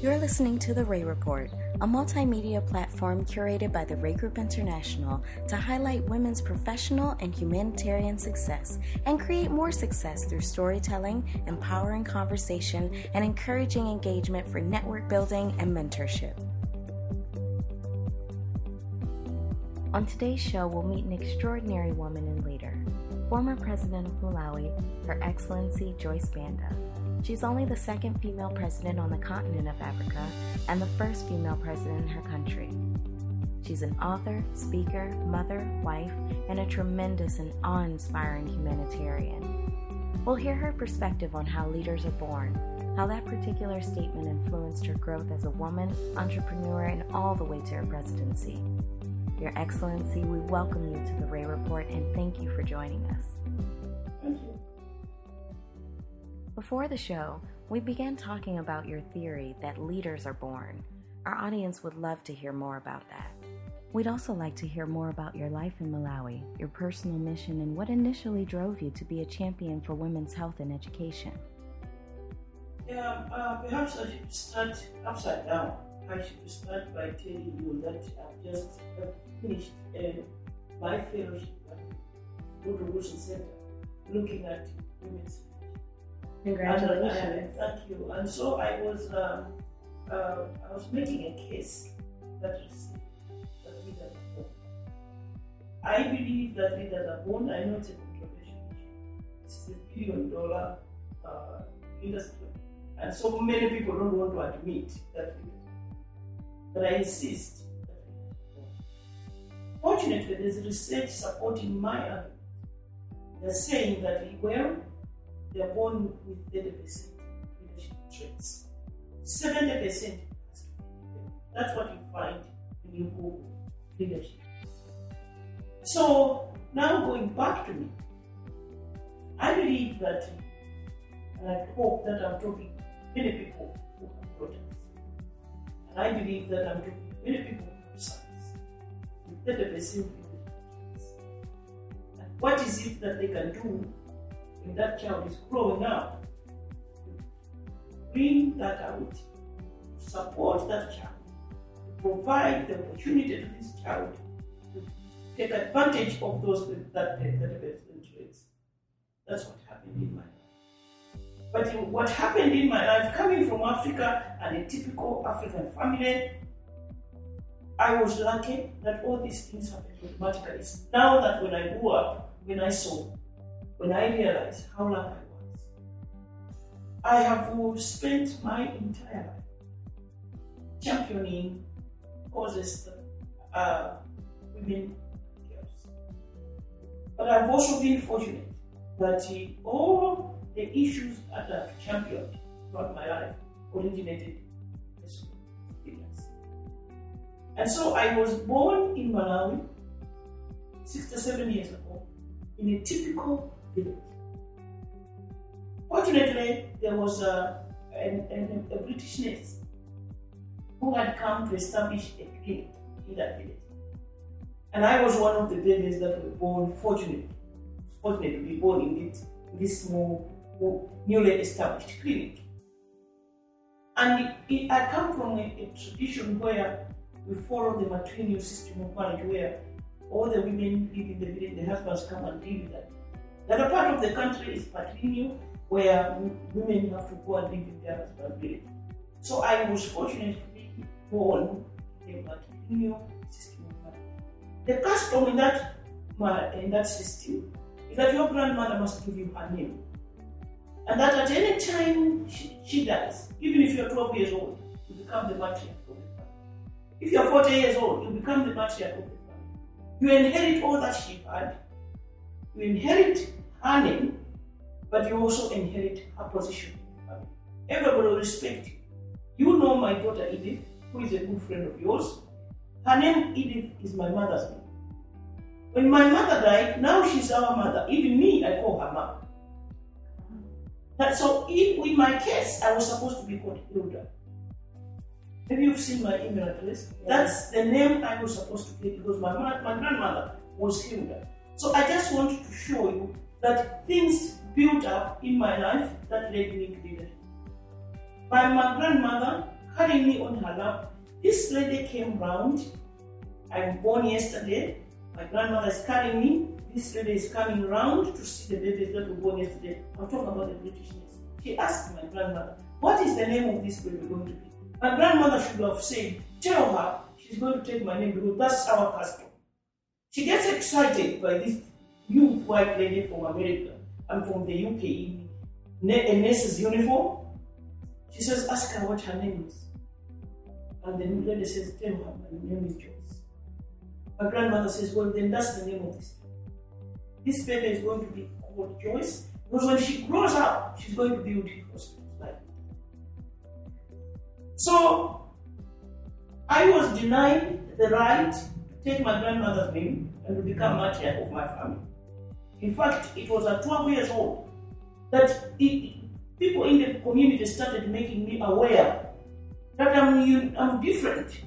You're listening to The Rai Report, a multimedia platform curated by the Rai Group International to highlight women's professional and humanitarian success and create more success through storytelling, empowering conversation, and encouraging engagement for network building and mentorship. On today's show, we'll meet an extraordinary woman and leader, former President of Malawi, Her Excellency Joyce Banda. She's only the second female president on the continent of Africa and the first female president in her country. She's an author, speaker, mother, wife, and a tremendous and awe inspiring humanitarian. We'll hear her perspective on how leaders are born, how that particular statement influenced her growth as a woman, entrepreneur, and all the way to her presidency. Your Excellency, we welcome you to the Rai Report and thank you for joining us. Thank you. Before the show, we began talking about your theory that leaders are born. Our audience would love to hear more about that. We'd also like to hear more about your life in Malawi, your personal mission, and what initially drove you to be a champion for women's health and education. Yeah, uh, perhaps I should start upside down. I should start by telling you that I've just uh, finished uh, my fellowship at Woodrow Wilson Center looking at women's Congratulations. And, uh, thank you. And so I was, um, uh, I was making a case that that leaders are born. I believe that leaders are born. I know it's a controversial issue. It's a billion dollar uh, industry, and so many people don't want to admit that. But I insist. Fortunately, there's research supporting my argument. They're saying that well they are born with 30% leadership traits. 70% That's what you find when you Google leadership. So now going back to me, I believe that, and I hope that I'm talking to many people who have daughters. And I believe that I'm talking to many people who have sons with 30% leadership traits. And what is it that they can do that child is growing up, bring that out, support that child, provide the opportunity to this child to take advantage of those that that, development traits. That's what happened in my life. But what happened in my life, coming from Africa and a typical African family, I was lucky that all these things happened automatically. It's now that when I grew up, when I saw when I realized how lucky I was. I have spent my entire life championing causes that uh, women girls. But I've also been fortunate that all the issues that I've championed throughout my life originated in this experience. And so I was born in Malawi 67 years ago in a typical Fortunately, there was a, a, a, British nurse who had come to establish a clinic in that village. And I was one of the babies that were born, fortunately, fortunate to be born in this, this small, newly established clinic. And it, it, I come from a, a, tradition where we follow the matrilineal system of marriage, where all the women live in the village, the husbands come and live with them. The other part of the country is patrilineal, where women have to go and live in their husband's village. So I was fortunate to be born in a patrilineal system of marriage. The custom in that, in that system is that your grandmother must give you her name. And that at any time she, she dies, even if you're 12 years old, you become the matriarch of the family. If you're 40 years old, you become the matriarch of the family. You inherit all that she had. You inherit her name, but you also inherit her position in the family. Everybody will respect you. You know my daughter Edith, who is a good friend of yours. Her name Edith is my mother's name. When my mother died, now she's our mother. Even me, I call her mom. That, so in, in my case, I was supposed to be called Hilda. Maybe you've seen my email address. Yeah. That's the name I was supposed to get because my, my grandmother was Hilda. So I just wanted to show you that things built up in my life that led me to leadership. My, grandmother carrying me on her lap. This lady came round. I'm born yesterday. My grandmother is carrying me. This lady is coming round to see the babies that were born yesterday. I'll talk about the Britishness. She asked my grandmother, What is the name of this baby going to be? My grandmother should have said, Tell her she's going to take my name because that's our custom. She gets excited by this youth white lady from America I'm from the UK a nurse's uniform. She says, Ask her what her name is. And the lady says, Tell her my name is Joyce. My grandmother says, Well, then that's the name of this baby. This baby is going to be called Joyce because when she grows up, she's going to build hospitals So I was denied the right to take my grandmother's name and to become matriarch of my family. In fact, it was at 12 years old that it, people in the community started making me aware that I'm, I'm different.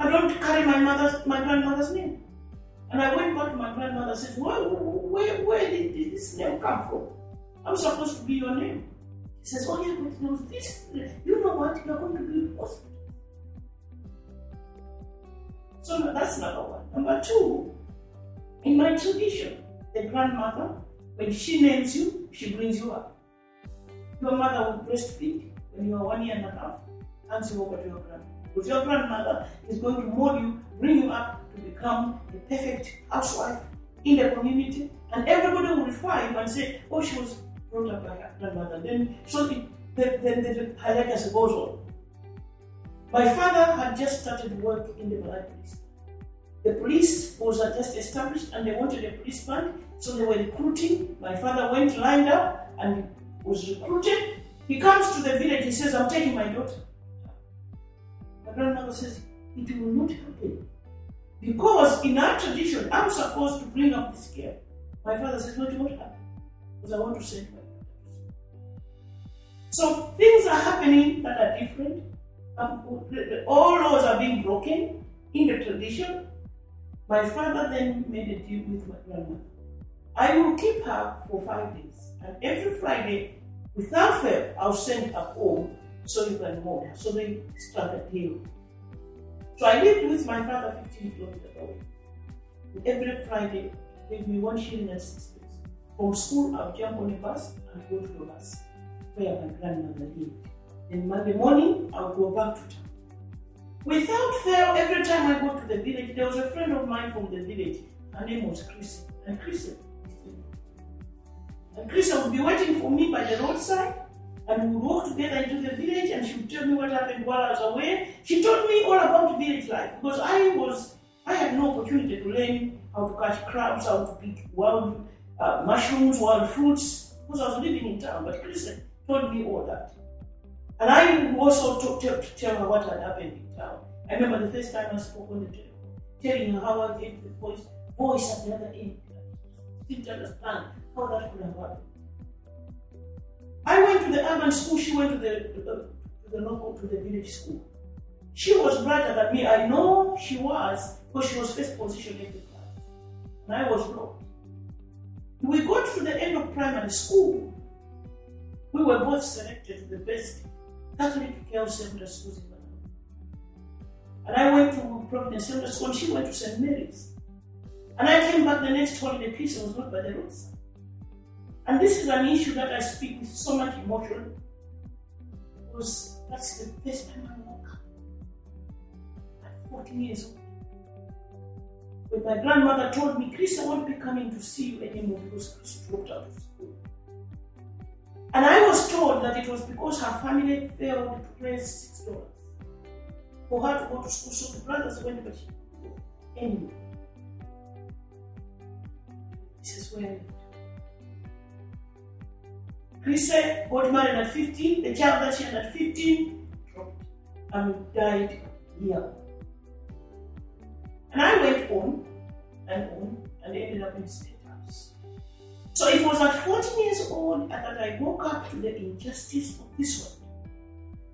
I don't carry my mother's, my grandmother's name. And I went back to my grandmother and said, where, where, where did this name come from? I'm supposed to be your name. She says, oh yeah, but know this, you know what, you're going to be in hospital. So that's number one. Number two, in my tradition, the grandmother, when she names you, she brings you up. Your mother will breastfeed when you are one year and a half, hands you over to your grandmother. Because your grandmother is going to mold you, bring you up to become a perfect housewife in the community, and everybody will refer you and say, oh, she was brought up by her grandmother. Then, so the, the, the, the, her legacy goes on. My father had just started work in the police. The police was just established and they wanted a police band, so they were recruiting. My father went lined up and was recruited. He comes to the village, he says, I'm taking my daughter. My grandmother says, It will not happen. Because in our tradition, I'm supposed to bring up this girl. My father says, No, it won't happen. Because I want to send my. So things are happening that are different. Um, all laws are being broken in the tradition. My father then made a deal with my grandmother. I will keep her for five days, and every Friday, without fail, I'll send her home so you can mold her. So they a deal. So I lived with my father 15 kilometers away. Every Friday, gave me one shilling and six pence. From school, I'll jump on a bus and go to the bus where my grandmother lived. Then Monday morning, I'll go back to town. Without fail, every time I go to the village, there was a friend of mine from the village. Her name was Chris. And Chris, and Chris would be waiting for me by the roadside, and we would walk together into the village, and she would tell me what happened while I was away. She taught me all about village life because I was I had no opportunity to learn how to catch crabs, how to pick wild uh, mushrooms, wild fruits, because I was living in town. But Chris taught me all that. And I also talk, tell, tell her what had happened I remember the first time I spoke on the telephone, telling her how I gave the voice, voice at the other end. Didn't understand how that could have happened. I went to the urban school, she went to the, to the, the local, to the village school. She was brighter than me. I know she was, because she was first position in the class. And I was low. We got to the end of primary school. We were both selected to the best Catholic girls secondary schools in. And I went to Providence Secondary School, and she went to St. Mary's. And I came back the next holiday, peace was not by the roadside. And this is an issue that I speak with so much emotion because that's the first time I woke up at 14 years old. When my grandmother told me, Chris, I won't be coming to see you anymore because Chris dropped out of school. And I was told that it was because her family failed to raise six dollars for her to go to school. So the brothers went, but she didn't go anywhere. This is where I lived. Chris got married at 15. The child that she had at 15 dropped and died here. And I went on and on and ended up in state house. So it was at 14 years old that I woke up to the injustice of this world.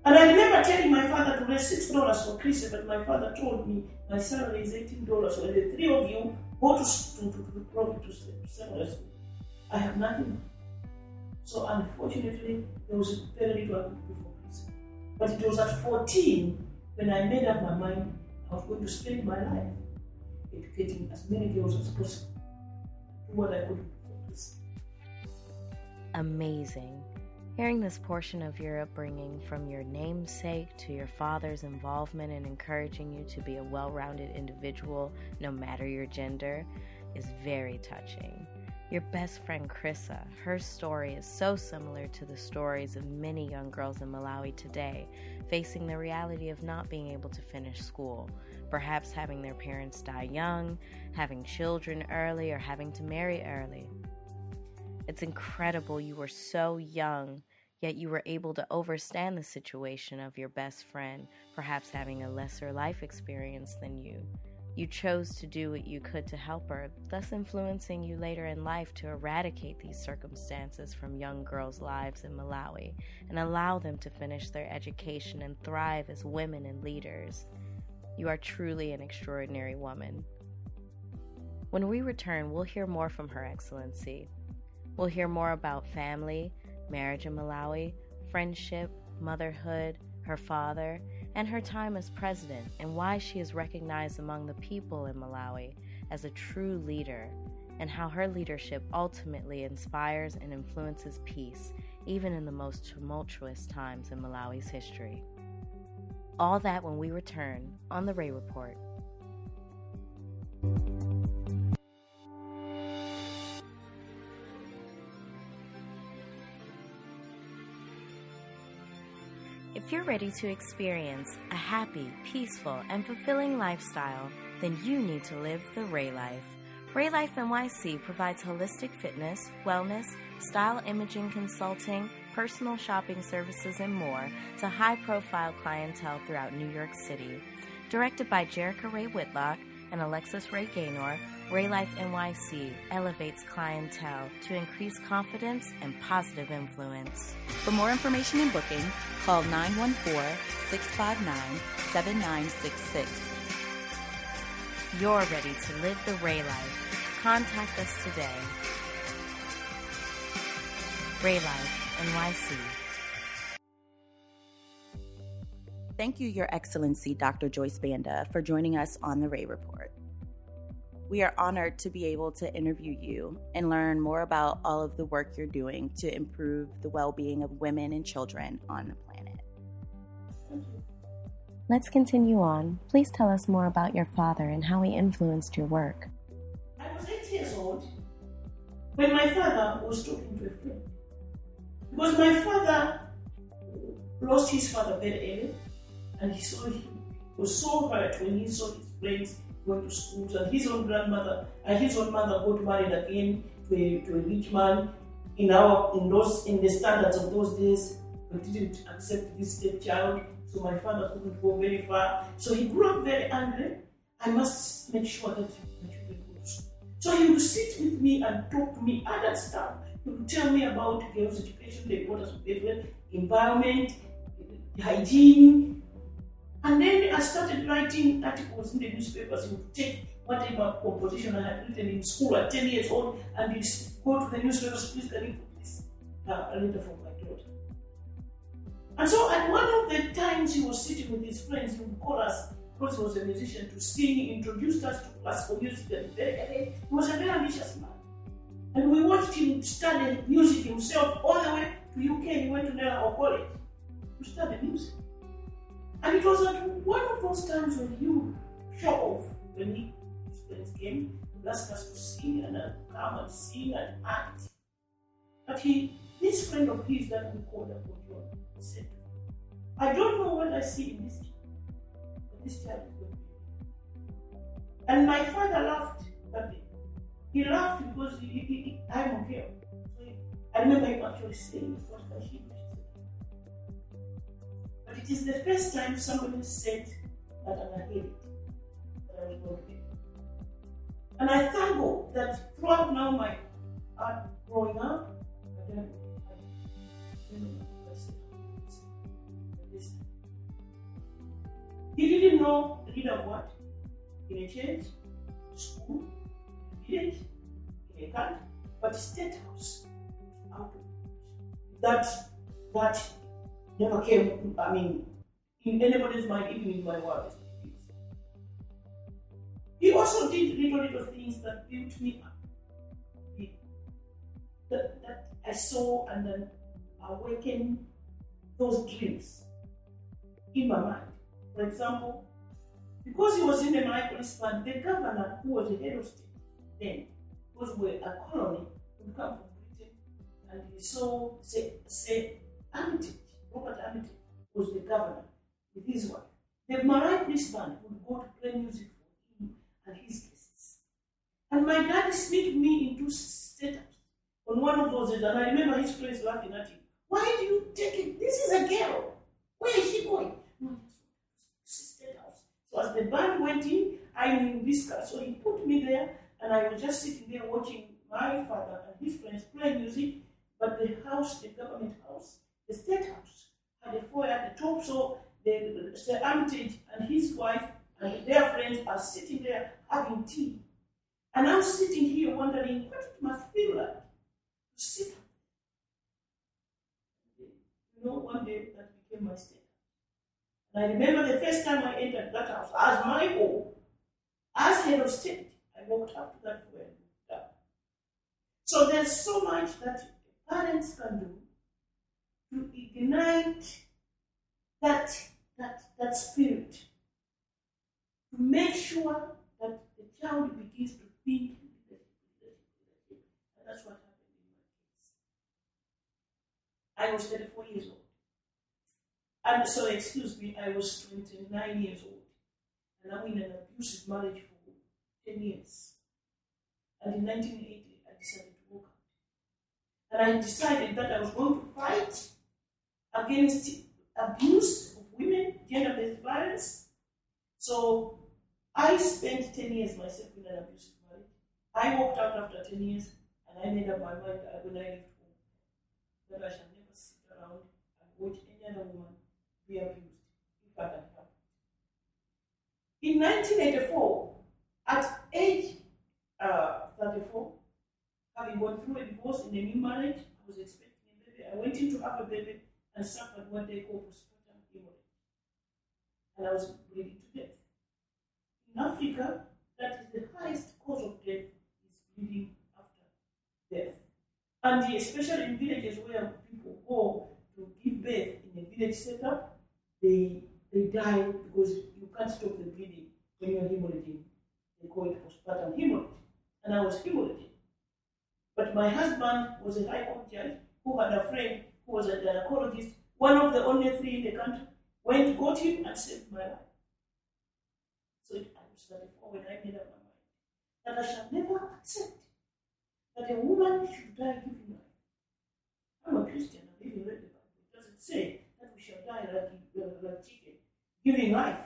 And I remember telling my father to raise six dollars for Chris, but my father told me my salary is eighteen dollars. When the three of you go to to to, to, to, to secondary school, I have nothing. So unfortunately, there was very little I could do for Chris. But it was at 14 when I made up my mind I was going to spend my life educating as many girls as possible. Do what I could for this. Amazing. Hearing this portion of your upbringing from your namesake to your father's involvement in encouraging you to be a well rounded individual, no matter your gender, is very touching. Your best friend Krissa, her story is so similar to the stories of many young girls in Malawi today, facing the reality of not being able to finish school, perhaps having their parents die young, having children early, or having to marry early. It's incredible you were so young, yet you were able to overstand the situation of your best friend, perhaps having a lesser life experience than you. You chose to do what you could to help her, thus influencing you later in life to eradicate these circumstances from young girls' lives in Malawi and allow them to finish their education and thrive as women and leaders. You are truly an extraordinary woman. When we return, we'll hear more from Her Excellency. We'll hear more about family, marriage in Malawi, friendship, motherhood, her father, and her time as president and why she is recognized among the people in Malawi as a true leader and how her leadership ultimately inspires and influences peace even in the most tumultuous times in Malawi's history. All that when we return on the Rai Report. If you're ready to experience a happy, peaceful, and fulfilling lifestyle, then you need to live the Rai Life. Rai Life NYC provides holistic fitness, wellness, style imaging consulting, personal shopping services, and more to high profile clientele throughout New York City. Directed by Jerica Rai Whitlock and Alexis Rai Gaynor, Rai Life NYC elevates clientele to increase confidence and positive influence. For more information and booking, call 914 659 7966. You're ready to live the Rai Life. Contact us today. Rai Life NYC. Thank you, Your Excellency, Dr. Joyce Banda, for joining us on the Rai Report. We are honored to be able to interview you and learn more about all of the work you're doing to improve the well being of women and children on the planet. Let's continue on. Please tell us more about your father and how he influenced your work. I was eight years old when my father was talking to a friend. Because my father lost his father very early, and he saw he was so hurt when he saw his friends going to schools, and his own grandmother and his own mother got married again to a, to a rich man. In our in those in the standards of those days, we didn't accept this stepchild, so my father couldn't go very far. So he grew up very angry. I must make sure that my children go to school. So he would sit with me and talk to me other stuff. He would tell me about girls' education, the importance of bedroom, environment, hygiene, and then I started writing articles in the newspapers. He would take whatever composition I had written in school at 10 years old and he'd go to the newspapers, please can you put this uh, letter from my daughter. And so at one of the times he was sitting with his friends, he would call us, because he was a musician, to sing, he introduced us to classical music and he was a very ambitious man. And we watched him study music himself all the way to UK. He went to Kneller College to study music. And it was at one of those times when you show off, when he, friends came, and asked us to sing and uh, come and sing and act. But he, this friend of his that we called Uncle John, said, I don't know what I see in this child, but this child is going. And my father laughed that day. He laughed because he, he, he, I'm okay. So I remember him actually saying, What can she do? But it is the first time somebody said that I had it, that I was not there. And I thank God that throughout now my art growing up, I didn't He didn't know the leader of what? In a church, school, village, in a country, but state house that that never came, I mean, in anybody's mind, even in my dreams. He also did little, little things that built me up. That, that I saw and then awakened those dreams in my mind. For example, because he was in the Minneapolis Band, the governor who was the head of state then, was we were a colony, would come from Britain and he saw, say, say Armitage, Robert Armitage was the governor with his wife. The Minneapolis Band would go to play music for him and his guests. And my dad sneaked me into setups on one of those days, and I remember his friends laughing at him. Why do you take it? This is a girl. Where is she going? No, state house. So as the band went in, I knew this car. So he put me there, and I was just sitting there watching my father and his friends play music. But the house, the government house, the state house, had a foyer at the top. So the Sir Armitage and his wife and their friends are sitting there having tea. And I'm sitting here wondering what it must feel like to sit. You know, one day that became my state. And I remember the first time I entered that house as my home, as head of state, I walked up to that down. So there's so much that parents can do to ignite that, that, that spirit, to make sure that the child begins to think that's what happened in my case. I was 34 years old. And so, excuse me, I was 29 years old. And I'm in an abusive marriage for 10 years. And in 1980, I decided to walk out. And I decided that I was going to fight against abuse of women, gender based violence. So I spent 10 years myself in an abusive marriage. I walked out after 10 years and I made up my mind when I left home that I shall never sit around and watch any other woman be abused if I can help. In 1984, at age uh, 34, having gone through a divorce in a new marriage, I was expecting a baby. I went in to have a baby and suffered what they call postpartum hemorrhage. And I was bleeding to death. In Africa, that is the highest cause of death is bleeding after death. And especially in villages where people go to give birth in a village setup, they they die because you can't stop the bleeding when you're hemorrhaging. They call it postpartum hemorrhage. And I was hemorrhaging. But my husband was a high court judge who had a friend who was a gynecologist, one of the only three in the country, went, got him, and saved my life. So it, was 34 when I made up my mind that I shall never accept that a woman should die giving life. I'm a Christian, I even read the Bible. It doesn't say that we shall die like, uh, like chicken, giving life.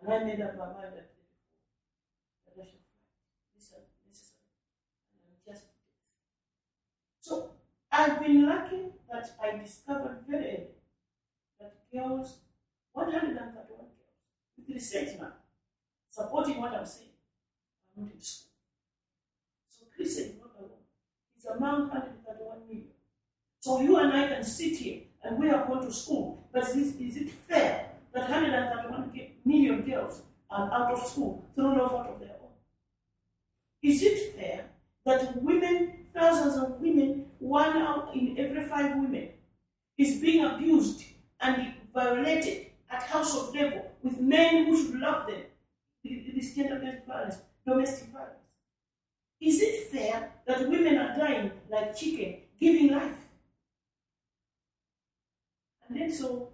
And I made up my mind that, that fight. This is So I've been lucky that I discovered very early that girls, 131 girls, with research now, supporting what I'm saying, are not in school. So Christian is not alone. He's among 131 million. So you and I can sit here and we are going to school, but is, is it fair that 131 million girls are out of school through no fault of their own? Is it fair that women, thousands of women, one out in every five women, is being abused and violated at household level with men who should love them? This gender-based violence, domestic violence. Is it fair that women are dying like chicken, giving life? And then so,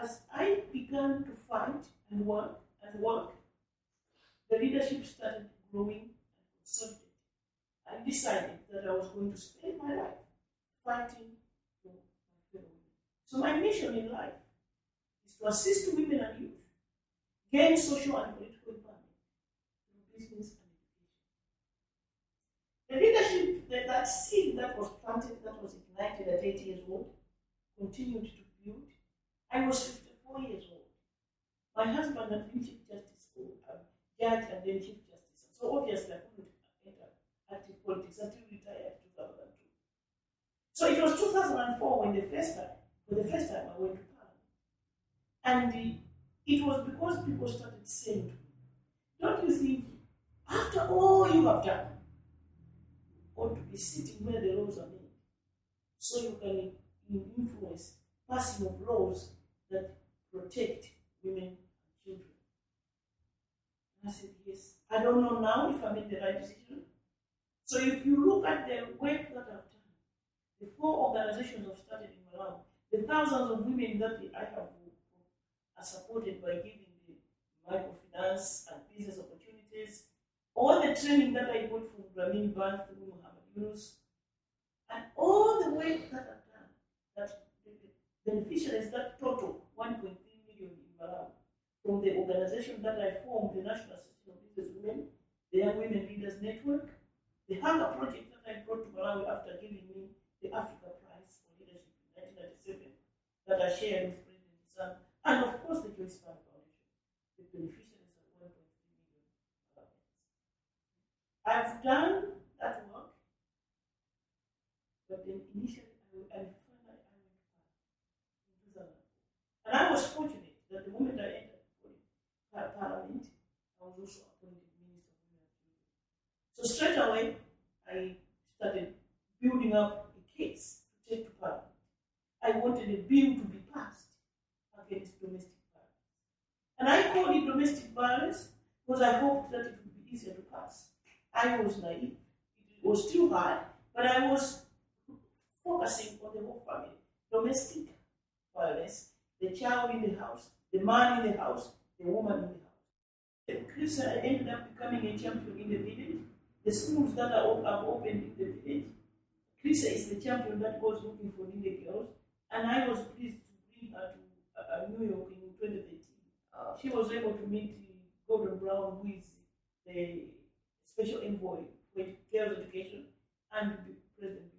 as I began to fight and work and work, the leadership started growing and consolidating. I decided that I was going to spend my life fighting for my fellow women. So my mission in life is to assist women and youth gain social and political empowerment business and education. The leadership, that, that seed that was planted, that was ignited at 8 years old, continued to build. I was 54 years old. My husband had been Chief Justice, or um, Judge, and then Chief Justice. So obviously I couldn't enter active politics until retired in 2002. So it was 2004 when the first time For the first time, I went to Parliament. And the, it was because people started saying Don't you think, after all you have done, you ought to be sitting where the laws are made, so you can influence passing of laws that protect women and children? And I said, Yes. I don't know now if I made the right decision. So if you look at the work that I've the four organizations I've started in Malawi, the thousands of women that I have are supported by giving the microfinance and business opportunities, all the training that I got from Grameen Bank through Muhammad Yunus, and all the work that I've done, that the beneficiaries that total 1.3 million in Malawi, from the organization that I formed, the National Association of Business Women, the Young Women Leaders Network, the Hunger Project that I brought to Malawi after giving me the Africa Prize for Leadership in 1997, that I shared with President Sam, and of course the Joyce Fund Foundation, the beneficiaries are 1.3 million. I've done that work, but then initially I, I finally I went 2004. And I was fortunate that the moment I entered Parliament, I was also appointed Minister of Women. So straight away, I started building up a case to take to Parliament. I wanted a bill to be passed against domestic violence. And I called it domestic violence because I hoped that it would be easier to pass. I was naive. It was still hard, but I was focusing on the whole family. Domestic violence, the child in the house, the man in the house, the woman in the house. And Chris ended up becoming a champion in the village. The schools that are have opened in the village. Chris is the champion that goes looking for needy girls. And I was pleased to bring her to uh, New York in 2013. Uh, she was able to meet Gordon Brown, who is the special envoy for girls' education, and the President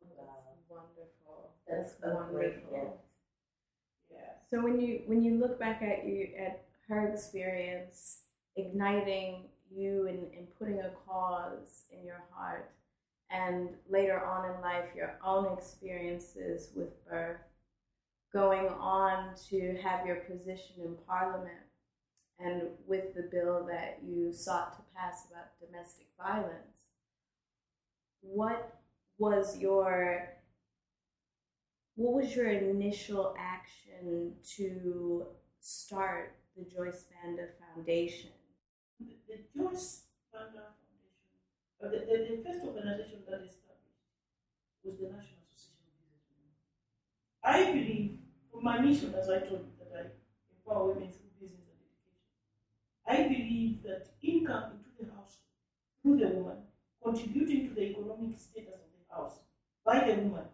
Bill Clinton. That's wonderful. That's, That's wonderful. Yeah. So when you when you look back at you at her experience igniting you and, and putting a cause in your heart and later on in life your own experiences with birth going on to have your position in parliament and with the bill that you sought to pass about domestic violence what was your what was your initial action to start the Joyce Banda Foundation? The, Joyce Banda Uh, the, the, the, first organization that established was the National Association of Business Women. I believe, for my mission, as I told you, that I empower women through business and education, I believe that income into the house through the woman, contributing to the economic status of the house by the woman,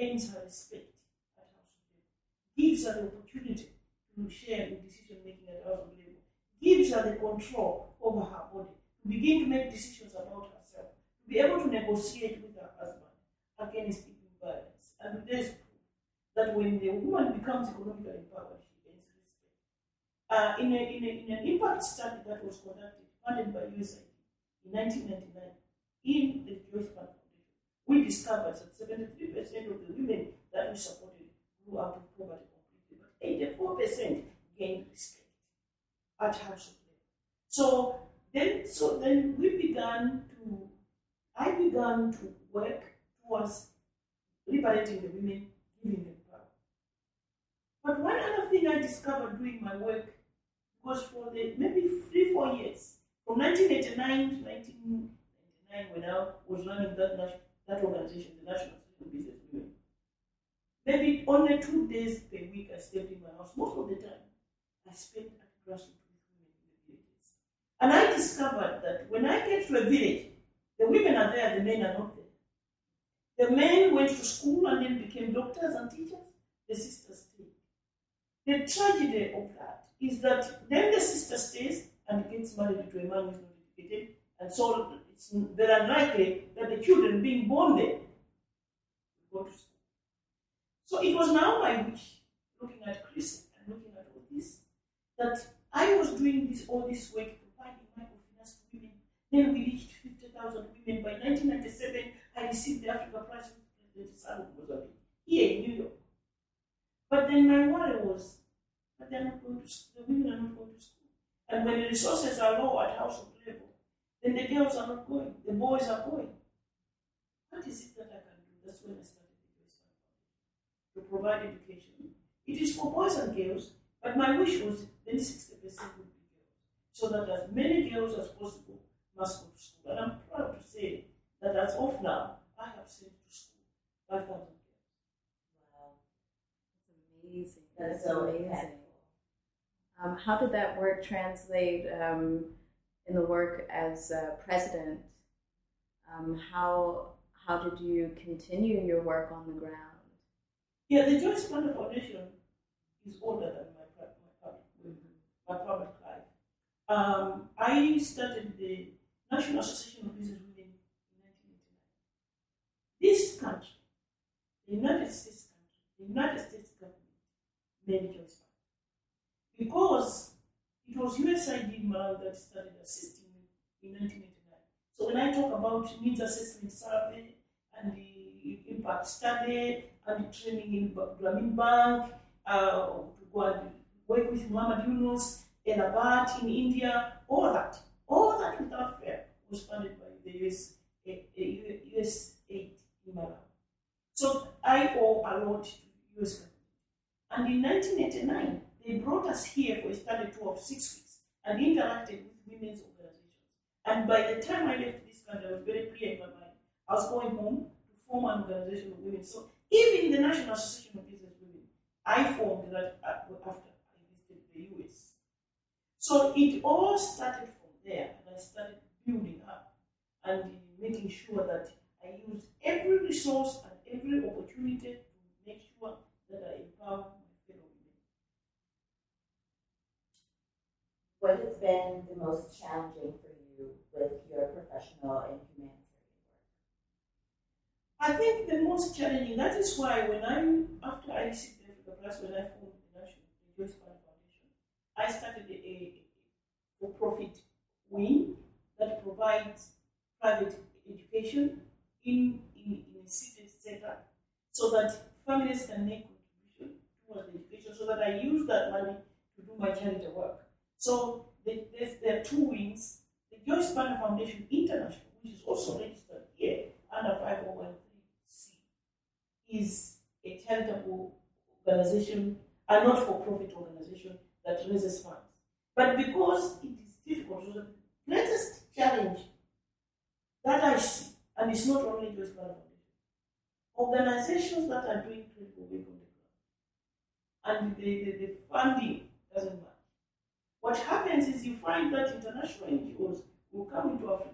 earns her respect at household level, gives her the opportunity to share in decision making at household level, gives her the control over her body, begin to make decisions about herself, to be able to negotiate with her husband against even violence. And there's proof that when the woman becomes economically empowered, she gains respect. Uh, in, a, in, a, in an impact study that was conducted, funded by USAID in 1999, in the Joyce Bank we discovered that 73% of the women that we supported grew out of poverty completely, but 84% gained respect at household level. So then, so then we began to, I began to work towards liberating the women, giving them power. But one other thing I discovered doing my work was for the maybe three, four years, from 1989 to 1999, when I was running that that organization, the National of Business Women. Maybe only two days per week I stayed in my house. Most of the time, I spent at grassroots with women in the villages. And I discovered that when I get to a village, the women are there, the men are not there. The men went to school and then became doctors and teachers. The sisters stayed. The tragedy of that is that then the sister stays and gets married to a man who is not educated, and so it's very unlikely that the children being born there go to school. So it was now my wish, looking at Chris and looking at all this, that I was doing this all this work providing microfinance to women. Then we reached 50,000 women. By 1997, I received the Africa Prize with President here in New York. But then my worry was that they're not going to school, the women are not going to school. And when the resources are low at household level, then the girls are not going, the boys are going. What is it that I can do? That's when I started the to provide education. It is for boys and girls, but my wish was then 60% would be girls, so that as many girls as possible must go to school. And I'm proud to say that as of now, I have sent to school 5,000 girls. Wow. That's amazing. That's so amazing. Um, how did that work translate um, in the work as uh, president? Um, how how did you continue your work on the ground? Yeah, the Joyce Banda Foundation is older than my, my public, Mm-hmm. my public life. Um, I started the National Association of Business Women in 1989. This country, the United States country, the United States government made Joyce Banda because it was USAID Malawi that started assisting in 1989. So when I talk about needs assessment survey and the impact study and the training in Grameen Bank, uh, to go and work with Muhammad Yunus, Ela Bhatt in India, all that, all that without was funded by the US, eh, eh, US aid in Malawi. So I owe a lot to the US government. And in 1989, they brought us here for a study tour of six weeks and interacted with women's organizations. And by the time I left this country, I was very clear in my mind. I was going home to form an organization of women. So even the National Association of Business Women, I formed that uh, after I visited the US. So it all started from there, and I started building up and making sure that I use every resource and every opportunity to make sure that I empower my fellow women. What has been the most challenging for you with your professional and humanitarian work? I think the most challenging, that is why when I, after I received the Africa Plus, when I formed the National the Joyce Foundation, I started a, a for-profit wing that provides private education in, in, in a city center so that families can make contribution towards education so that I use that money to do my charity work. So the, there are two wings. The Joyce Banda Foundation International, which is also registered here under 501c, is a charitable organization, a not-for-profit organization that raises funds. But because it is difficult, greatest challenge that I see, and it's not only Banda Foundation, organizations that are doing critical work on the ground, and the, the, the funding doesn't match. What happens is you find that international NGOs will come into Africa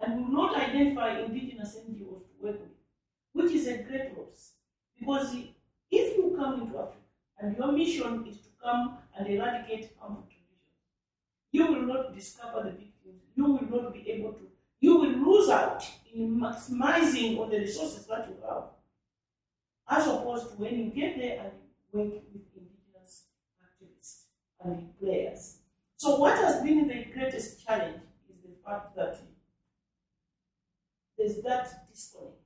and will not identify indigenous NGOs to work with, which is a great loss. Because if you come into Africa and your mission is to come and eradicate harmful traditions, you will not discover the victims, you will not be able to, you will lose out in maximizing on the resources that you have, as opposed to when you get there and work with indigenous activists and players. So, what has been the greatest challenge is the fact that there's that disconnect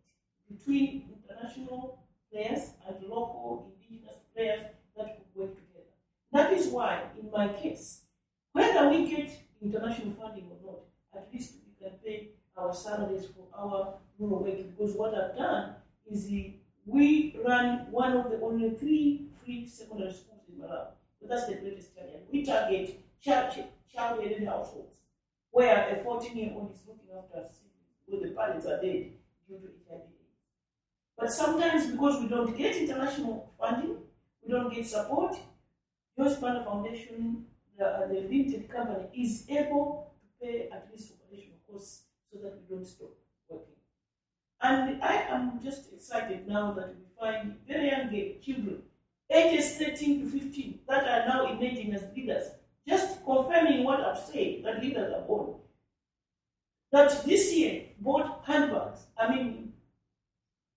between international players and local indigenous players that could work together. That is why, in my case, whether we get international funding or not, at least we can pay our salaries for our rural work because what I've done is we run one of the only three free secondary schools in Malawi. But that's the greatest challenge. We target child, child headed households where a 14 year old is looking after a sibling where the parents are dead due to HIV. But sometimes, because we don't get international funding, we don't get support, Joyce Banda Foundation, the, uh, the limited company, is able to pay at least operational costs so that we don't stop working. And I am just excited now that we find very young children, ages 13 to 15, that are now emerging as leaders, just confirming what I've said, that leaders are born. That this year bought handbags, I mean,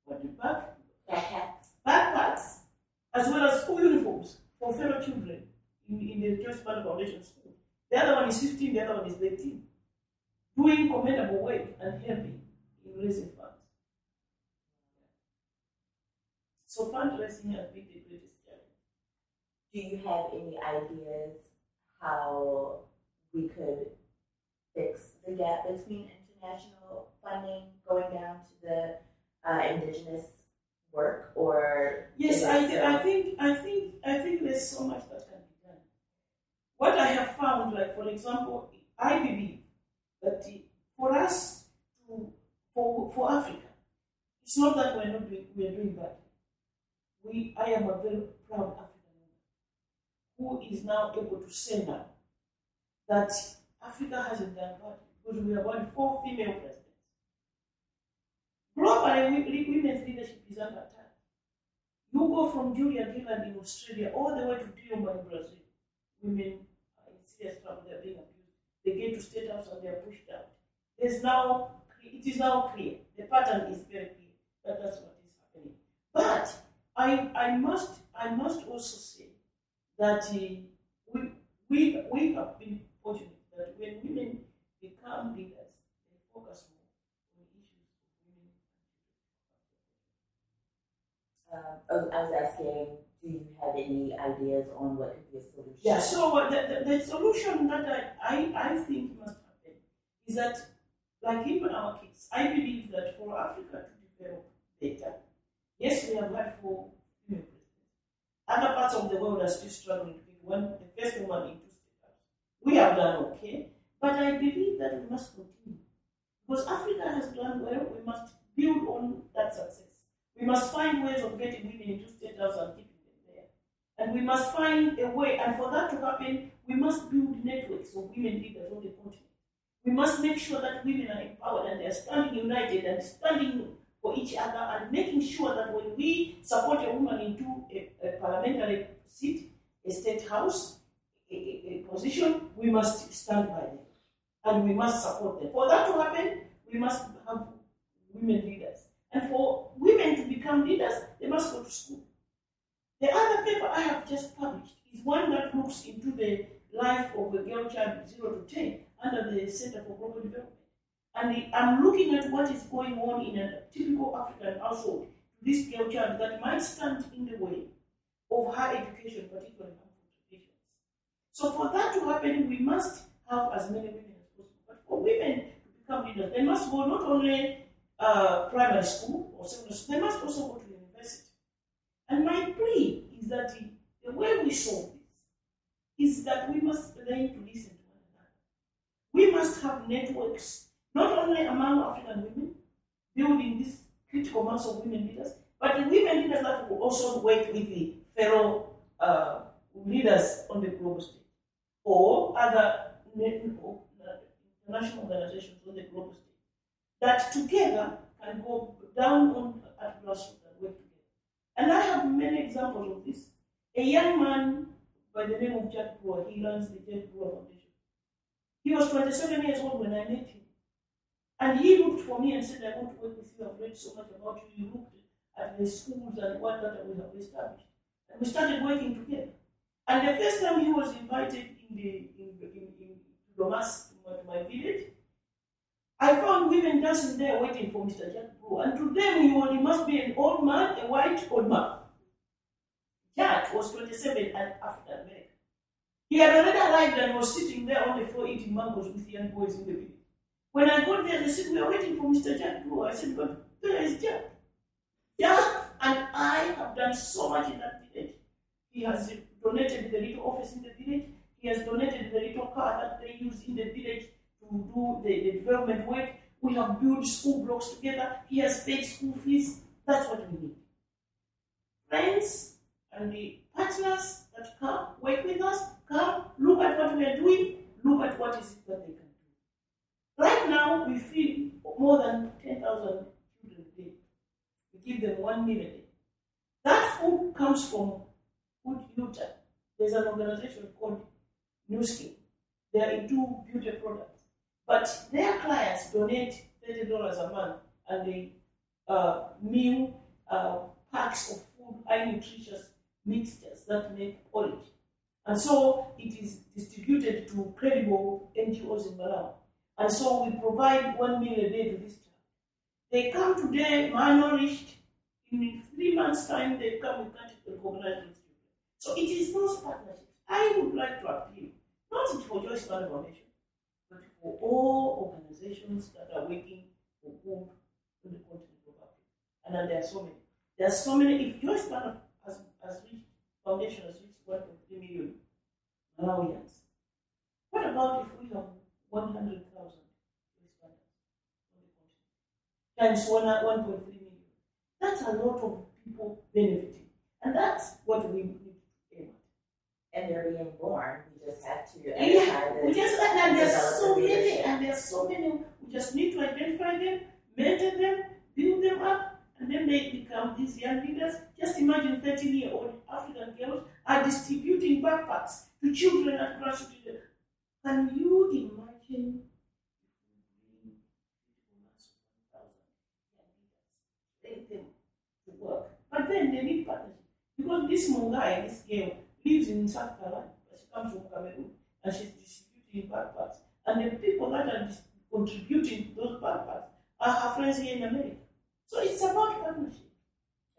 what the back? Backpacks. backpacks, as well as school uniforms for fellow children in, in the Banda Foundation School. The other one is 15, the other one is 13. Doing commendable work and helping in raising funds. So fundraising has been the greatest challenge. do you have any ideas how we could fix the gap between international funding going down to the uh, indigenous work, or yes, I, th- I think I think I think there's so much that can be done. What I have found, like for example, I believe that for us to for for Africa, it's not that we're not doing we're doing bad. We I am a very proud African woman who is now able to say now that Africa hasn't done bad because we have had four female presidents. Globally, women's leadership is under attack. You go from Julia Gillard in Australia all the way to Dilma in Brazil. Women serious trouble, they're being abused. They get to state house and they're pushed out. There's now, it is now clear. The pattern is very clear that that's what is happening. But I, I must, I must also say that uh, we, we, we have been fortunate that when women become leaders, they focus more on issues of women. Um, I was asking, do you have any ideas on what could be a solution? Yeah, so uh, the, the, the solution that I, I, I think must happen is that, like in our case, I believe that for Africa to develop better, yes, we have had four female presidents. Other parts of the world are still struggling to be one, the first woman in two states. We have done okay, but I believe that we must continue. Because Africa has done well, we must build on that success. We must find ways of getting women into state house and keeping. And we must find a way, and for that to happen, we must build networks of women leaders on the continent. We must make sure that women are empowered and they are standing united and standing for each other and making sure that when we support a woman into a, a parliamentary seat, a state house, a, a, position, we must stand by them and we must support them. For that to happen, we must have women leaders. And for women to become leaders, they must go to school. The other paper I have just published is one that looks into the life of a girl child 0 to 10 under the Center for Global Development. And I'm looking at what is going on in a typical African household to this girl child that might stand in the way of her education, particularly harmful traditions. So for that to happen, we must have as many women as possible. But for women to become leaders, they must go not only uh, primary school or secondary school, they must also go to university. And my the, way we solve this is that we must learn to listen to one another. We must have networks, not only among African women, building this critical mass of women leaders, but the women leaders that will also work with the fellow uh, leaders on the global stage or other international organizations on the global stage that together can go down on at grassroots and work together. And I have many examples of this. A young man by the name of Jack Brewer, he runs the Jack Brewer Foundation. He was 27 years old when I met him. And he looked for me and said, I want to work with you. I've read so much about you. You looked at the schools and what that we have established. And we started working together. And the first time he was invited in the in, in, in, to Domasi, to my village, I found women dancing there waiting for Mr. Jack Brewer. And to them, he, was, he must be an old man, a white old man. Jack was 27 and African American. He had already arrived and was sitting there on the floor eating mangoes with young boys in the village. When I got there, they said, We are waiting for Mr. Jack Brewer. I said, But where is Jack? Jack and I have done so much in that village. He has donated the little office in the village. He has donated the little car that they use in the village to do the, the development work. We have built school blocks together. He has paid school fees. That's what we need. Friends and the partners that come work with us, come look at what we are doing, look at what is it that they can do. Right now, we feed more than 10,000 children a day. We give them one meal a day. That food comes from Food Utah. There's an organization called Nu Skin. They are into beauty products. But their clients donate $30 a month and they uh, meal uh, packs of food, high nutritious mixtures that make porridge. And so it is distributed to credible NGOs in Malawi. And so we provide one meal a day to this child. They come today malnourished. In three months' time, they come, we can't recognize these children. So it is those partnerships. I would like to appeal, not for Joyce Banda Foundation, but for all organizations that are working for good in the continent of Africa. And there are so many. There are so many. If Joyce Banda has, reached, foundation has reached 1.3 million Malawians, what about if we have 100,000 Joyce on the continent? Times one, uh, 1.3 million. That's a lot of people benefiting. And that's what we need to aim at. And they're being born. We just have to Yeah, identify we just and there's so many, and there's so many. We just need to identify them, mentor them, build them up, and then they become these young leaders. Just imagine 13 year old African girls are distributing backpacks to children at grassroots. Can you imagine if we bring critical mass of 1,000 young leaders, bring them to work? But then they need partnership. Because this Mungai, this girl, lives in South Carolina, but she comes from Cameroon and she's distributing backpacks. And the people that are contributing to those backpacks are her friends here in America. So it's about partnership.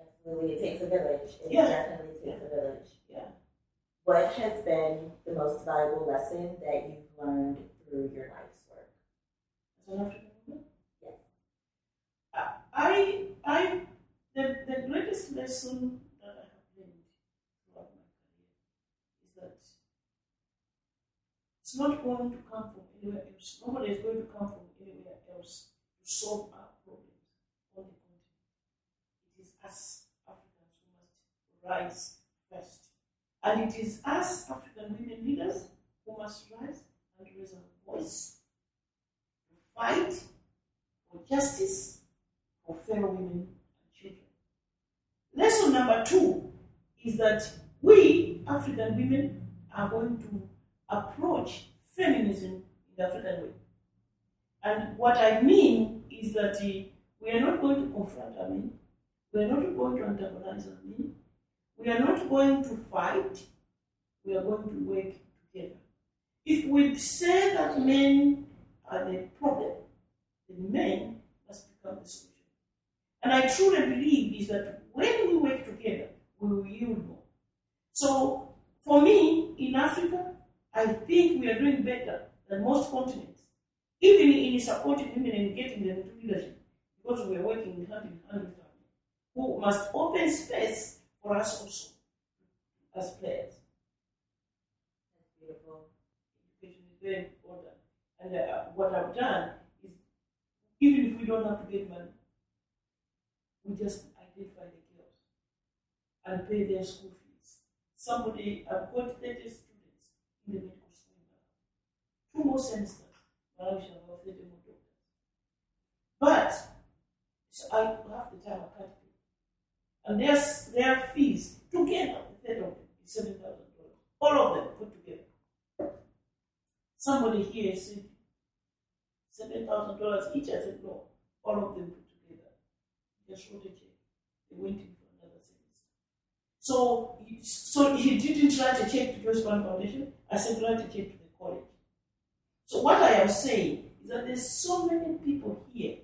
Absolutely, it takes a village. It Yeah. definitely takes a village. Yeah. What has been the most valuable lesson that you've learned through your life's work? As an African woman. I, I, the, the greatest lesson that I have learned throughout my career is that it's not going to come from anywhere else. Nobody is going to come from anywhere else to solve our problems on the continent. It is us Africans who must rise first. And it is us African women leaders who must rise and raise our voice to fight for justice for fellow women and children. Lesson number two is that we, African women, are going to approach feminism in the African way. And what I mean is that we are not going to confront our men, we are not going to antagonize our men, we are not going to fight, we are going to work together. If we say that men are the problem, then men must become the solution. And I truly believe is that when we work together, we will yield more. So for me, in Africa, I think we are doing better than most continents, even in supporting women and getting them into leadership, because we are working hand in hand with who must open space for us also as players. That's beautiful. Education is very important. And uh, what I've done is, even if we don't have to get money, we just identify the girls and pay their school fees. Somebody, I've got 30 students in the medical school now. Two more semesters, now we shall have 30 more doctors. But so I have the time I can't. And their, their fees together, of $7,000. All of them put together. Somebody here said seven thousand dollars each. I said no, all of them put together. Just wrote a check. They went in for another semester. So, so he didn't write a check to the Joyce Banda Foundation. I said write a check to the college. So what I am saying is that there's so many people here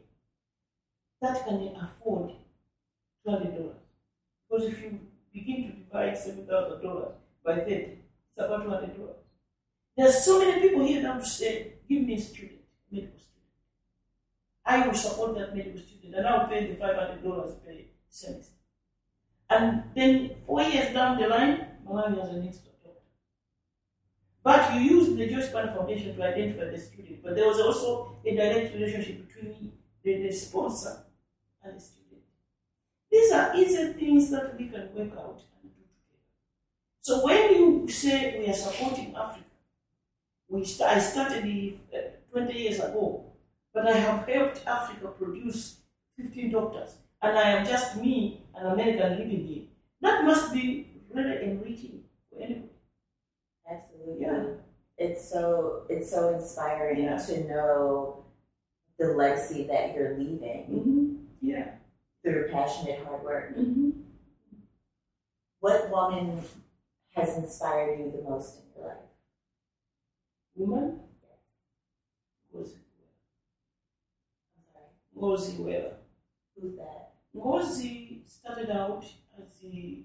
that can afford two hundred dollars. Because if you begin to divide seven thousand dollars by thirty, it's about two hundred dollars. There's so many people here that will say, give me a student, medical student. I will support that medical student and I'll pay the five hundred dollars per semester. And then four years down the line, Malawi has an extra doctor. But you use the Joyce Banda Foundation to identify the student, but there was also a direct relationship between the, the sponsor and the student. These are easy things that we can work out and do together. So when you say we are supporting Africa, I started it, uh, 20 years ago, but I have helped Africa produce 15 doctors, and I am just me, an American living here. That must be really enriching for anybody. Absolutely. Yeah. It's so it's so inspiring Yeah. to know the legacy that you're leaving Mm-hmm. Yeah. Through passionate hard work. Mm-hmm. What woman has inspired you the most in your life? Woman? Ngozi I'm sorry. Ngozi Weber. Who's that? Ngozi started out as a,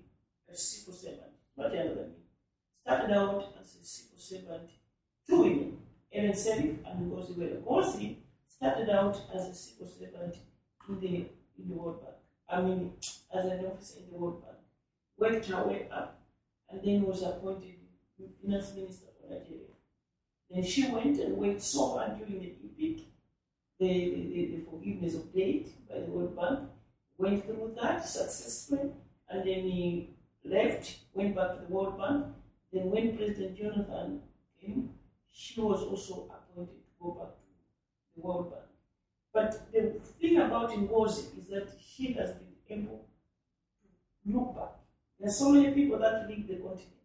a civil servant. much younger than me, started out as a civil servant, two women, Ellen Sirleaf and Ngozi Iweala. Ngozi started out as a civil servant in the, in the World Bank. I mean, as an officer in the World Bank. Worked her way up and then was appointed finance minister for Nigeria. Then she went and worked so hard during the HIPC, the, the, the forgiveness of debt by the World Bank, went through that successfully, and then he left, went back to the World Bank. Then when President Jonathan came, she was also appointed to go back to the World Bank. But the thing about Ngozi is that she has been able to look back. There are so many people that leave the continent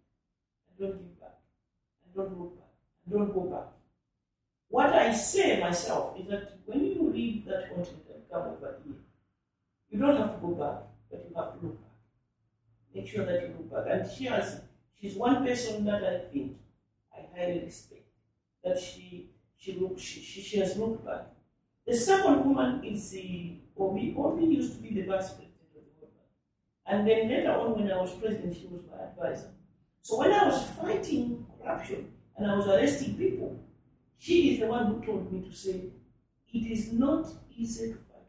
and don't give back, and don't look back, and don't go back. What I say myself is that when you leave that continent and come over here, you don't have to go back, but you have to look back. Make sure that you look back. And she has, she's one person that I think I highly respect. That she she look she, she, she has looked back. The second woman is the Obi. Obi used to be the vice president of the. And then later on, when I was president, she was my advisor. So when I was fighting corruption and I was arresting people, she is the one who told me to say, it is not easy to fight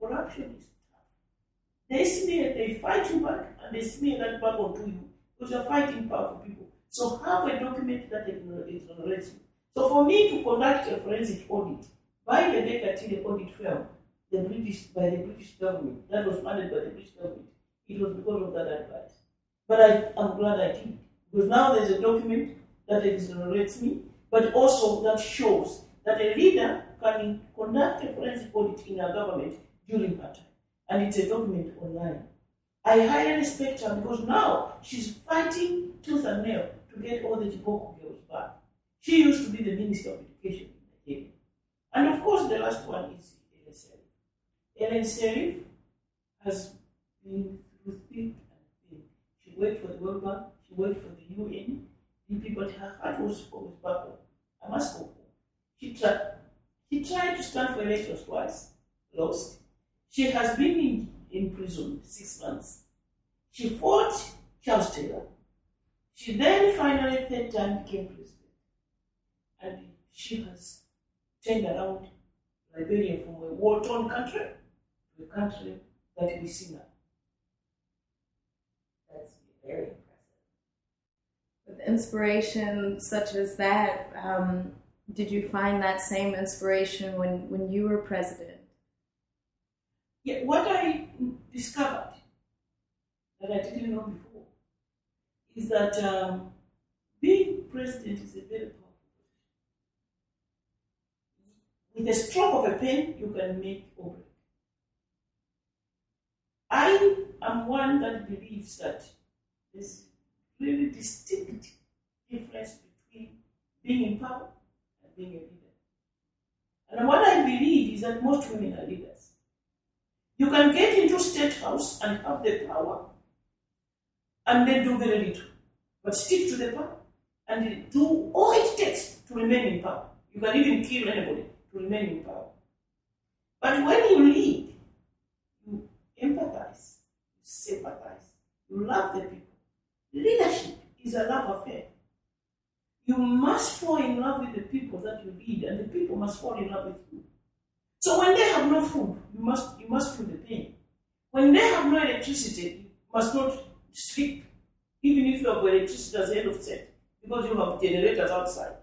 corruption. Corruption is tough. They smear, they fight you back and they smear that back onto you because you're fighting powerful people. So have a document that exonerates you. So for me to conduct a forensic audit by the Baker Tilly audit firm, the British by the British government, that was funded by the British government, it was because of that advice. But I, am glad I did. Because now there's a document that exonerates me, but also that shows that a leader can conduct a forensic audit in a government during her time. And it's a document online. I highly respect her because now she's fighting tooth and nail to get all the Chiboko girls back. She used to be the Minister of Education in Nigeria. And of course, the last one is Ellen Sirleaf. Ellen Sirleaf has been through thick and thin. She worked for the World Bank, she worked for the UN, DP, but her heart was always must go She tried, she tried to stand for elections twice, lost. She has been in, in prison six months. She fought Charles Taylor. She then finally, third time, became president and she has turned around Liberia from a war-torn country to a country that we see now. That's very impressive. With inspiration such as that, um, did you find that same inspiration when, when you were president? Yeah, what I discovered that I didn't know before is that um, being president is a very With a stroke of a pen, you can make or break. I am one that believes that there's really distinct difference between being in power and being a leader. And what I believe is that most women are leaders. You can get into state house and have the power and then do very little, but stick to the power and do all it takes to remain in power. You can even kill anybody to remain in power. But when you lead, you empathize, you sympathize, you love the people. Leadership is a love affair. You must fall in love with the people that you lead, and the people must fall in love with you. So when they have no food, you must you must feel the pain. When they have no electricity, you must not sleep, even if you have electricity as end of set, because you have generators outside.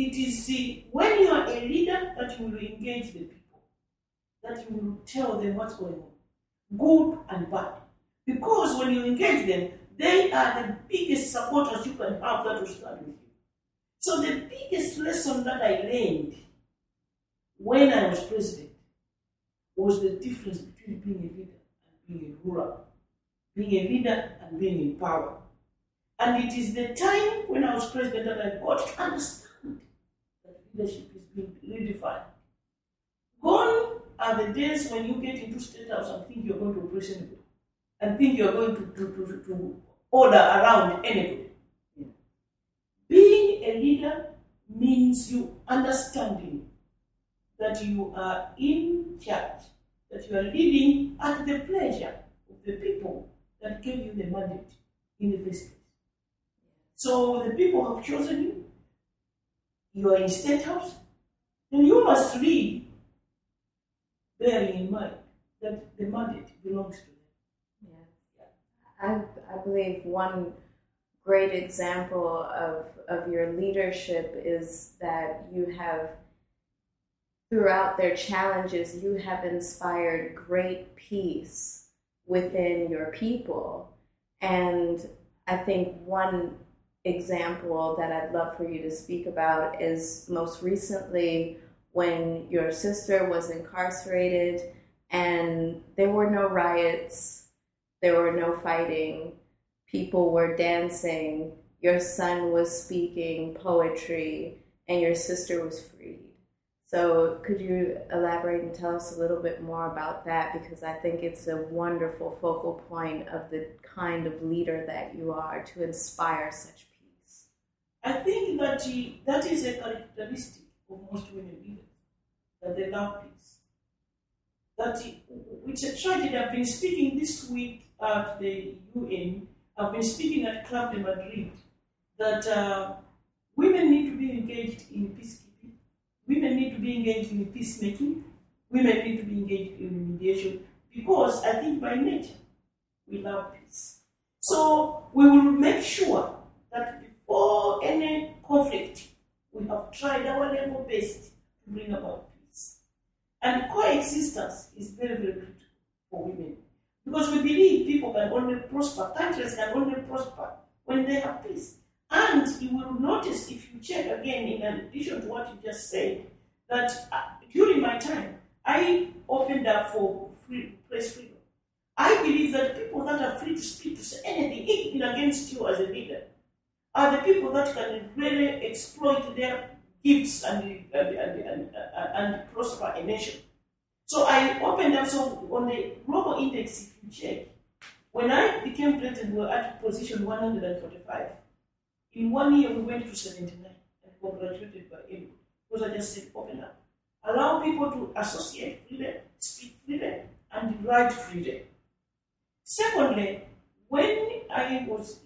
It is when you are a leader that you will engage the people, that you will tell them what's going on, good and bad. Because when you engage them, they are the biggest supporters you can have that will stand with you. So the biggest lesson that I learned when I was president was the difference between being a leader and being a ruler, being a leader and being in power. And it is the time when I was president that I got to understand leadership is being redefined. Gone are the days when you get into state house and think you're going to oppress anybody and think you're going to, to, to, to order around anybody. Being a leader means you understanding that you are in charge, that you are leading at the pleasure of the people that gave you the mandate in the first place. So the people have chosen you. You are in state house, and you must lead, bearing in mind that the mandate belongs to them. Yeah. I, I believe one great example of, of your leadership is that you have, throughout their challenges, you have inspired great peace within your people. And I think one example that I'd love for you to speak about is most recently when your sister was incarcerated and there were no riots, there were no fighting, people were dancing, your son was speaking poetry, and your sister was freed. So, could you elaborate and tell us a little bit more about that? Because I think it's a wonderful focal point of the kind of leader that you are to inspire such. I think that he, that is a characteristic of most women leaders, that they love peace. That he, which a tragedy. I've been speaking this week at the UN. I've been speaking at Club de Madrid that uh, women need to be engaged in peacekeeping Women need to be engaged in peacemaking. Women need to be engaged in mediation because I think by nature we love peace. So we will make sure that before any conflict, we have tried our level best to bring about peace. And coexistence is very, very critical for women because we believe people can only prosper, countries can only prosper when they have peace. And you will notice if you check again, in addition to what you just said, that uh, during my time, I opened up for free, press freedom. I believe that people that are free to speak to say anything, even against you as a leader, are the people that can really exploit their gifts and, and, and, and, and prosper a nation. So I opened up, so on the global index, if you check, when I became president, we were at position 145. In one year, we went to 79 and congratulated by everybody. Because I just said open up. Allow people to associate freely, speak freely, and write freely. Secondly, when I was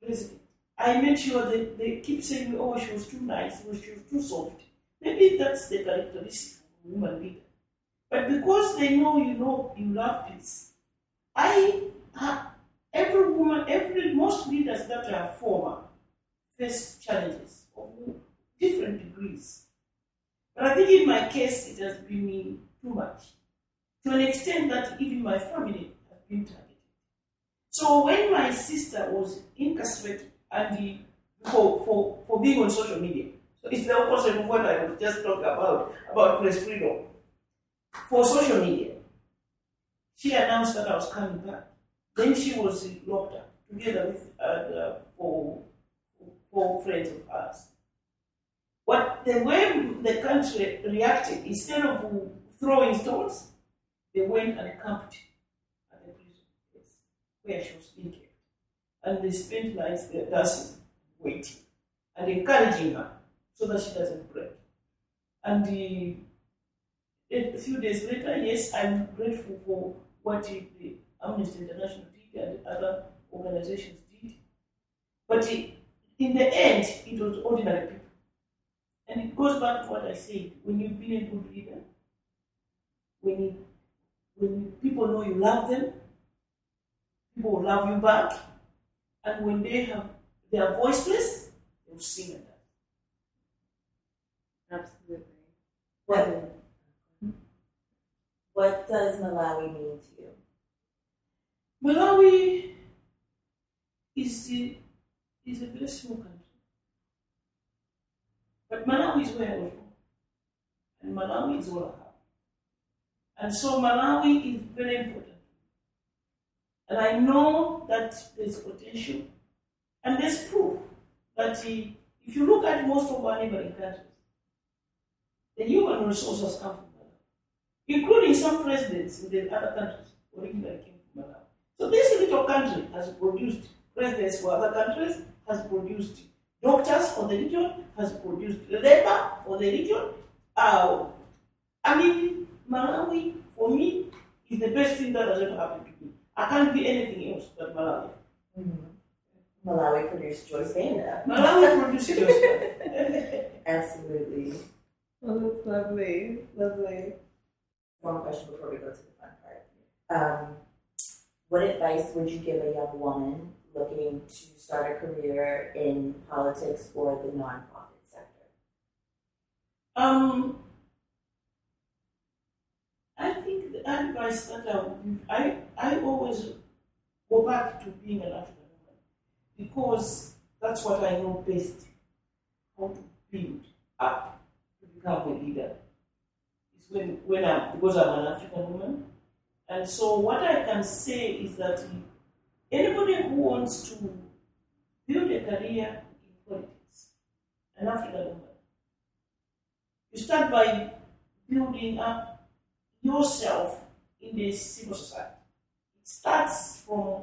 president, I made sure that they keep saying, oh, she was too nice, she was too soft. Maybe that's the characteristic of a woman leader. But because they know you know you love peace, I every woman, every most leaders that are former face challenges of different degrees. But I think in my case, it has been me too much, to an extent that even my family has been targeted. So when my sister was incarcerated and the, for, for, for being on social media, so it's the opposite of what I was just talking about, about press freedom. For social media, she announced that I was coming back. Then she was locked up together with uh, four, four friends of ours. What the way the country reacted, instead of throwing stones, they went and camped at the prison place where she was kept. And they spent nights there dancing, waiting, and encouraging her so that she doesn't break. And the, a few days later, yes, I'm grateful for what the Amnesty International did and other organizations did. But in the end, it was ordinary people and it goes back to what I said when you've been a good leader, when, you, when people know you love them, people will love you back. And when they have they are voiceless, they'll sing at that. Absolutely. What, what does Malawi mean to you? Malawi is, a, is a very small country. But Malawi is where I was born. And Malawi is all I have. And so Malawi is very important. And I know that there's potential. And there's proof that if you look at most of our neighboring countries, the human resources come from Malawi, including some presidents in the other countries originally came from Malawi. So this little country has produced presidents for other countries, has produced doctors for the region, has produced labor for the region. Uh, I mean, Malawi, for me, is the best thing that has ever happened to me. I can't be anything else but Malawi. Mm-hmm. Malawi produced Joyce Banda. Malawi produced Joyce Banda. Absolutely. Oh, that's lovely. Lovely. One question before we go to the fun part. Um, what advice would you give a young woman looking to start a career in politics or the nonprofit sector? Um, I think I would give, I, I always go back to being an African woman because that's what I know best how to build up to become a leader. It's when, when I'm, because I'm an African woman. And so, what I can say is that anybody who wants to build a career in politics, an African woman, you start by building up yourself in the civil society. It starts from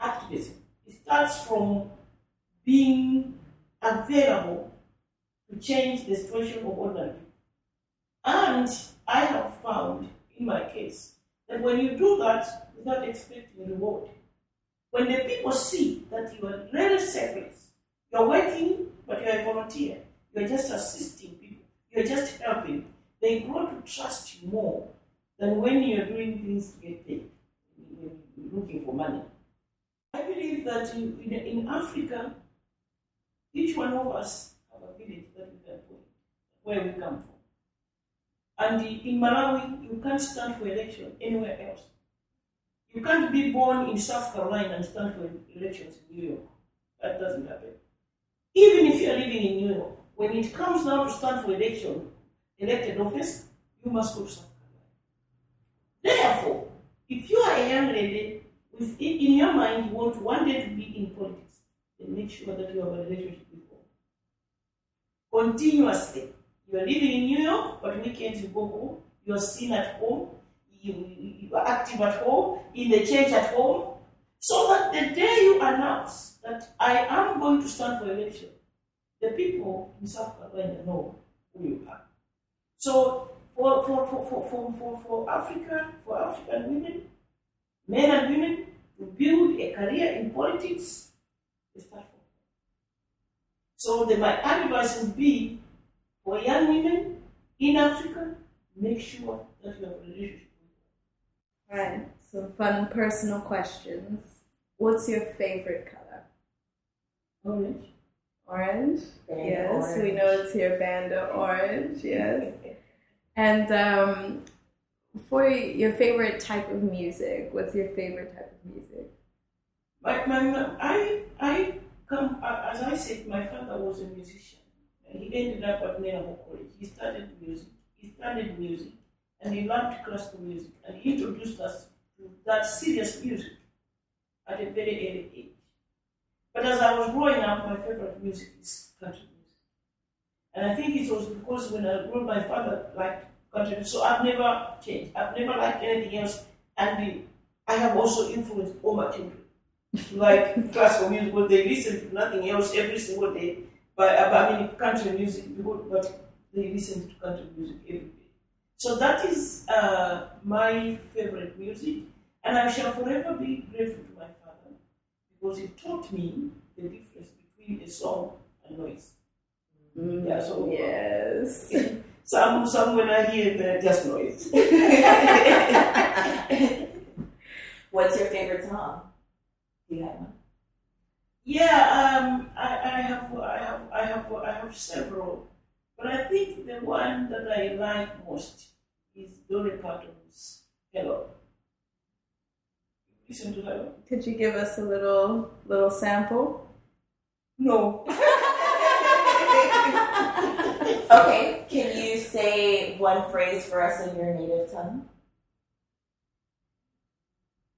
activism. It starts from being available to change the situation of ordinary people. And I have found in my case that when you do that without expecting a reward, when the people see that you are really selfless, you're working, but you're a volunteer, you're just assisting people, you're just helping, they grow to trust you more than when you're doing things to get paid, looking for money. I believe that in, in, in Africa, each one of us have a village that we can where we come from. And in Malawi, you can't stand for election anywhere else. You can't be born in South Carolina and stand for elections in New York. That doesn't happen. Even if you are living in New York, when it comes now to stand for election, elected office, you must go to South Carolina. Therefore, if you are young lady, in your mind you want one day to be in politics, then make sure that you have a relationship with God. Continuously. You are living in New York, but weekends you go home. You are seen at home. You, you are active at home, in the church at home. So that the day you announce that I am going to stand for election, the people in South Carolina know who you are. So for, for, for, for, for, for, for Africa, for African women, men and women, to build a career in politics, they start from So the, my advice would be for young women in Africa, make sure that you have a relationship with them. Right. Some fun personal questions. What's your favorite color? Orange. Orange. yes, orange. we know it's your banda orange. Yes. and um, for your favorite type of music, what's your favorite type of music? My, my, I, I come, as I said, my father was a musician. He ended up at Nenamo College. He studied music. He studied music. And he loved classical music. And he introduced us to that serious music at a very early age. But as I was growing up, my favorite music is country music. And I think it was because when I grew my father liked country. So I've never changed. I've never liked anything else. And I have also influenced all my children like classical music, but they listen to nothing else every single day. But, I mean, country music, but they listen to country music every day. So that is uh, my favorite music, and I shall forever be grateful to my father because he taught me the difference between a song and noise. Mm, yeah, so yes. some some when I hear they're just noise. What's your favorite song? Do you have one? Yeah, um, I, I have, I have, I have, I have several, but I think the one that I like most is Dolly Parton's "Hello." Listen to her. Could you give us a little, little sample? No. okay, can you say one phrase for us in your native tongue?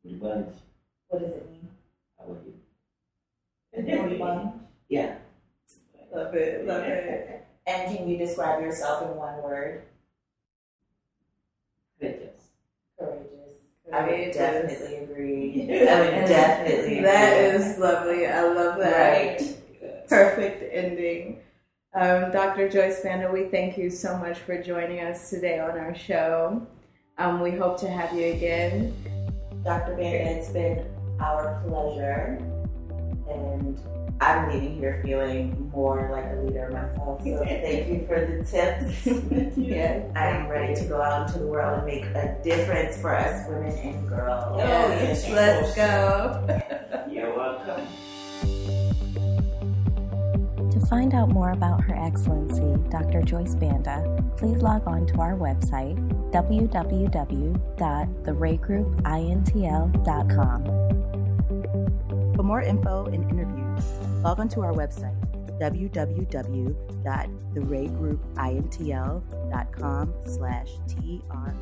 What? What does it mean? How are you? Yeah. Love it. Love it. And can you describe yourself in one word? Courageous. Courageous. I would definitely agree. I would definitely That is lovely. I love that. Right. Perfect ending. Um, Dr. Joyce Banda, we thank you so much for joining us today on our show. Um, we hope to have you again. Dr. Banda, it's been our pleasure. and I'm leaving here feeling more like a leader myself. So thank you for the tips. yes, I am ready to go out into the world and make a difference for us women and girls. Oh, yes, let's go. find out more about Her Excellency, Dr. Joyce Banda, please log on to our website, www.theraigroupintl.com. For more info and interviews, log on to our website, www.theraigroupintl.com slash TR.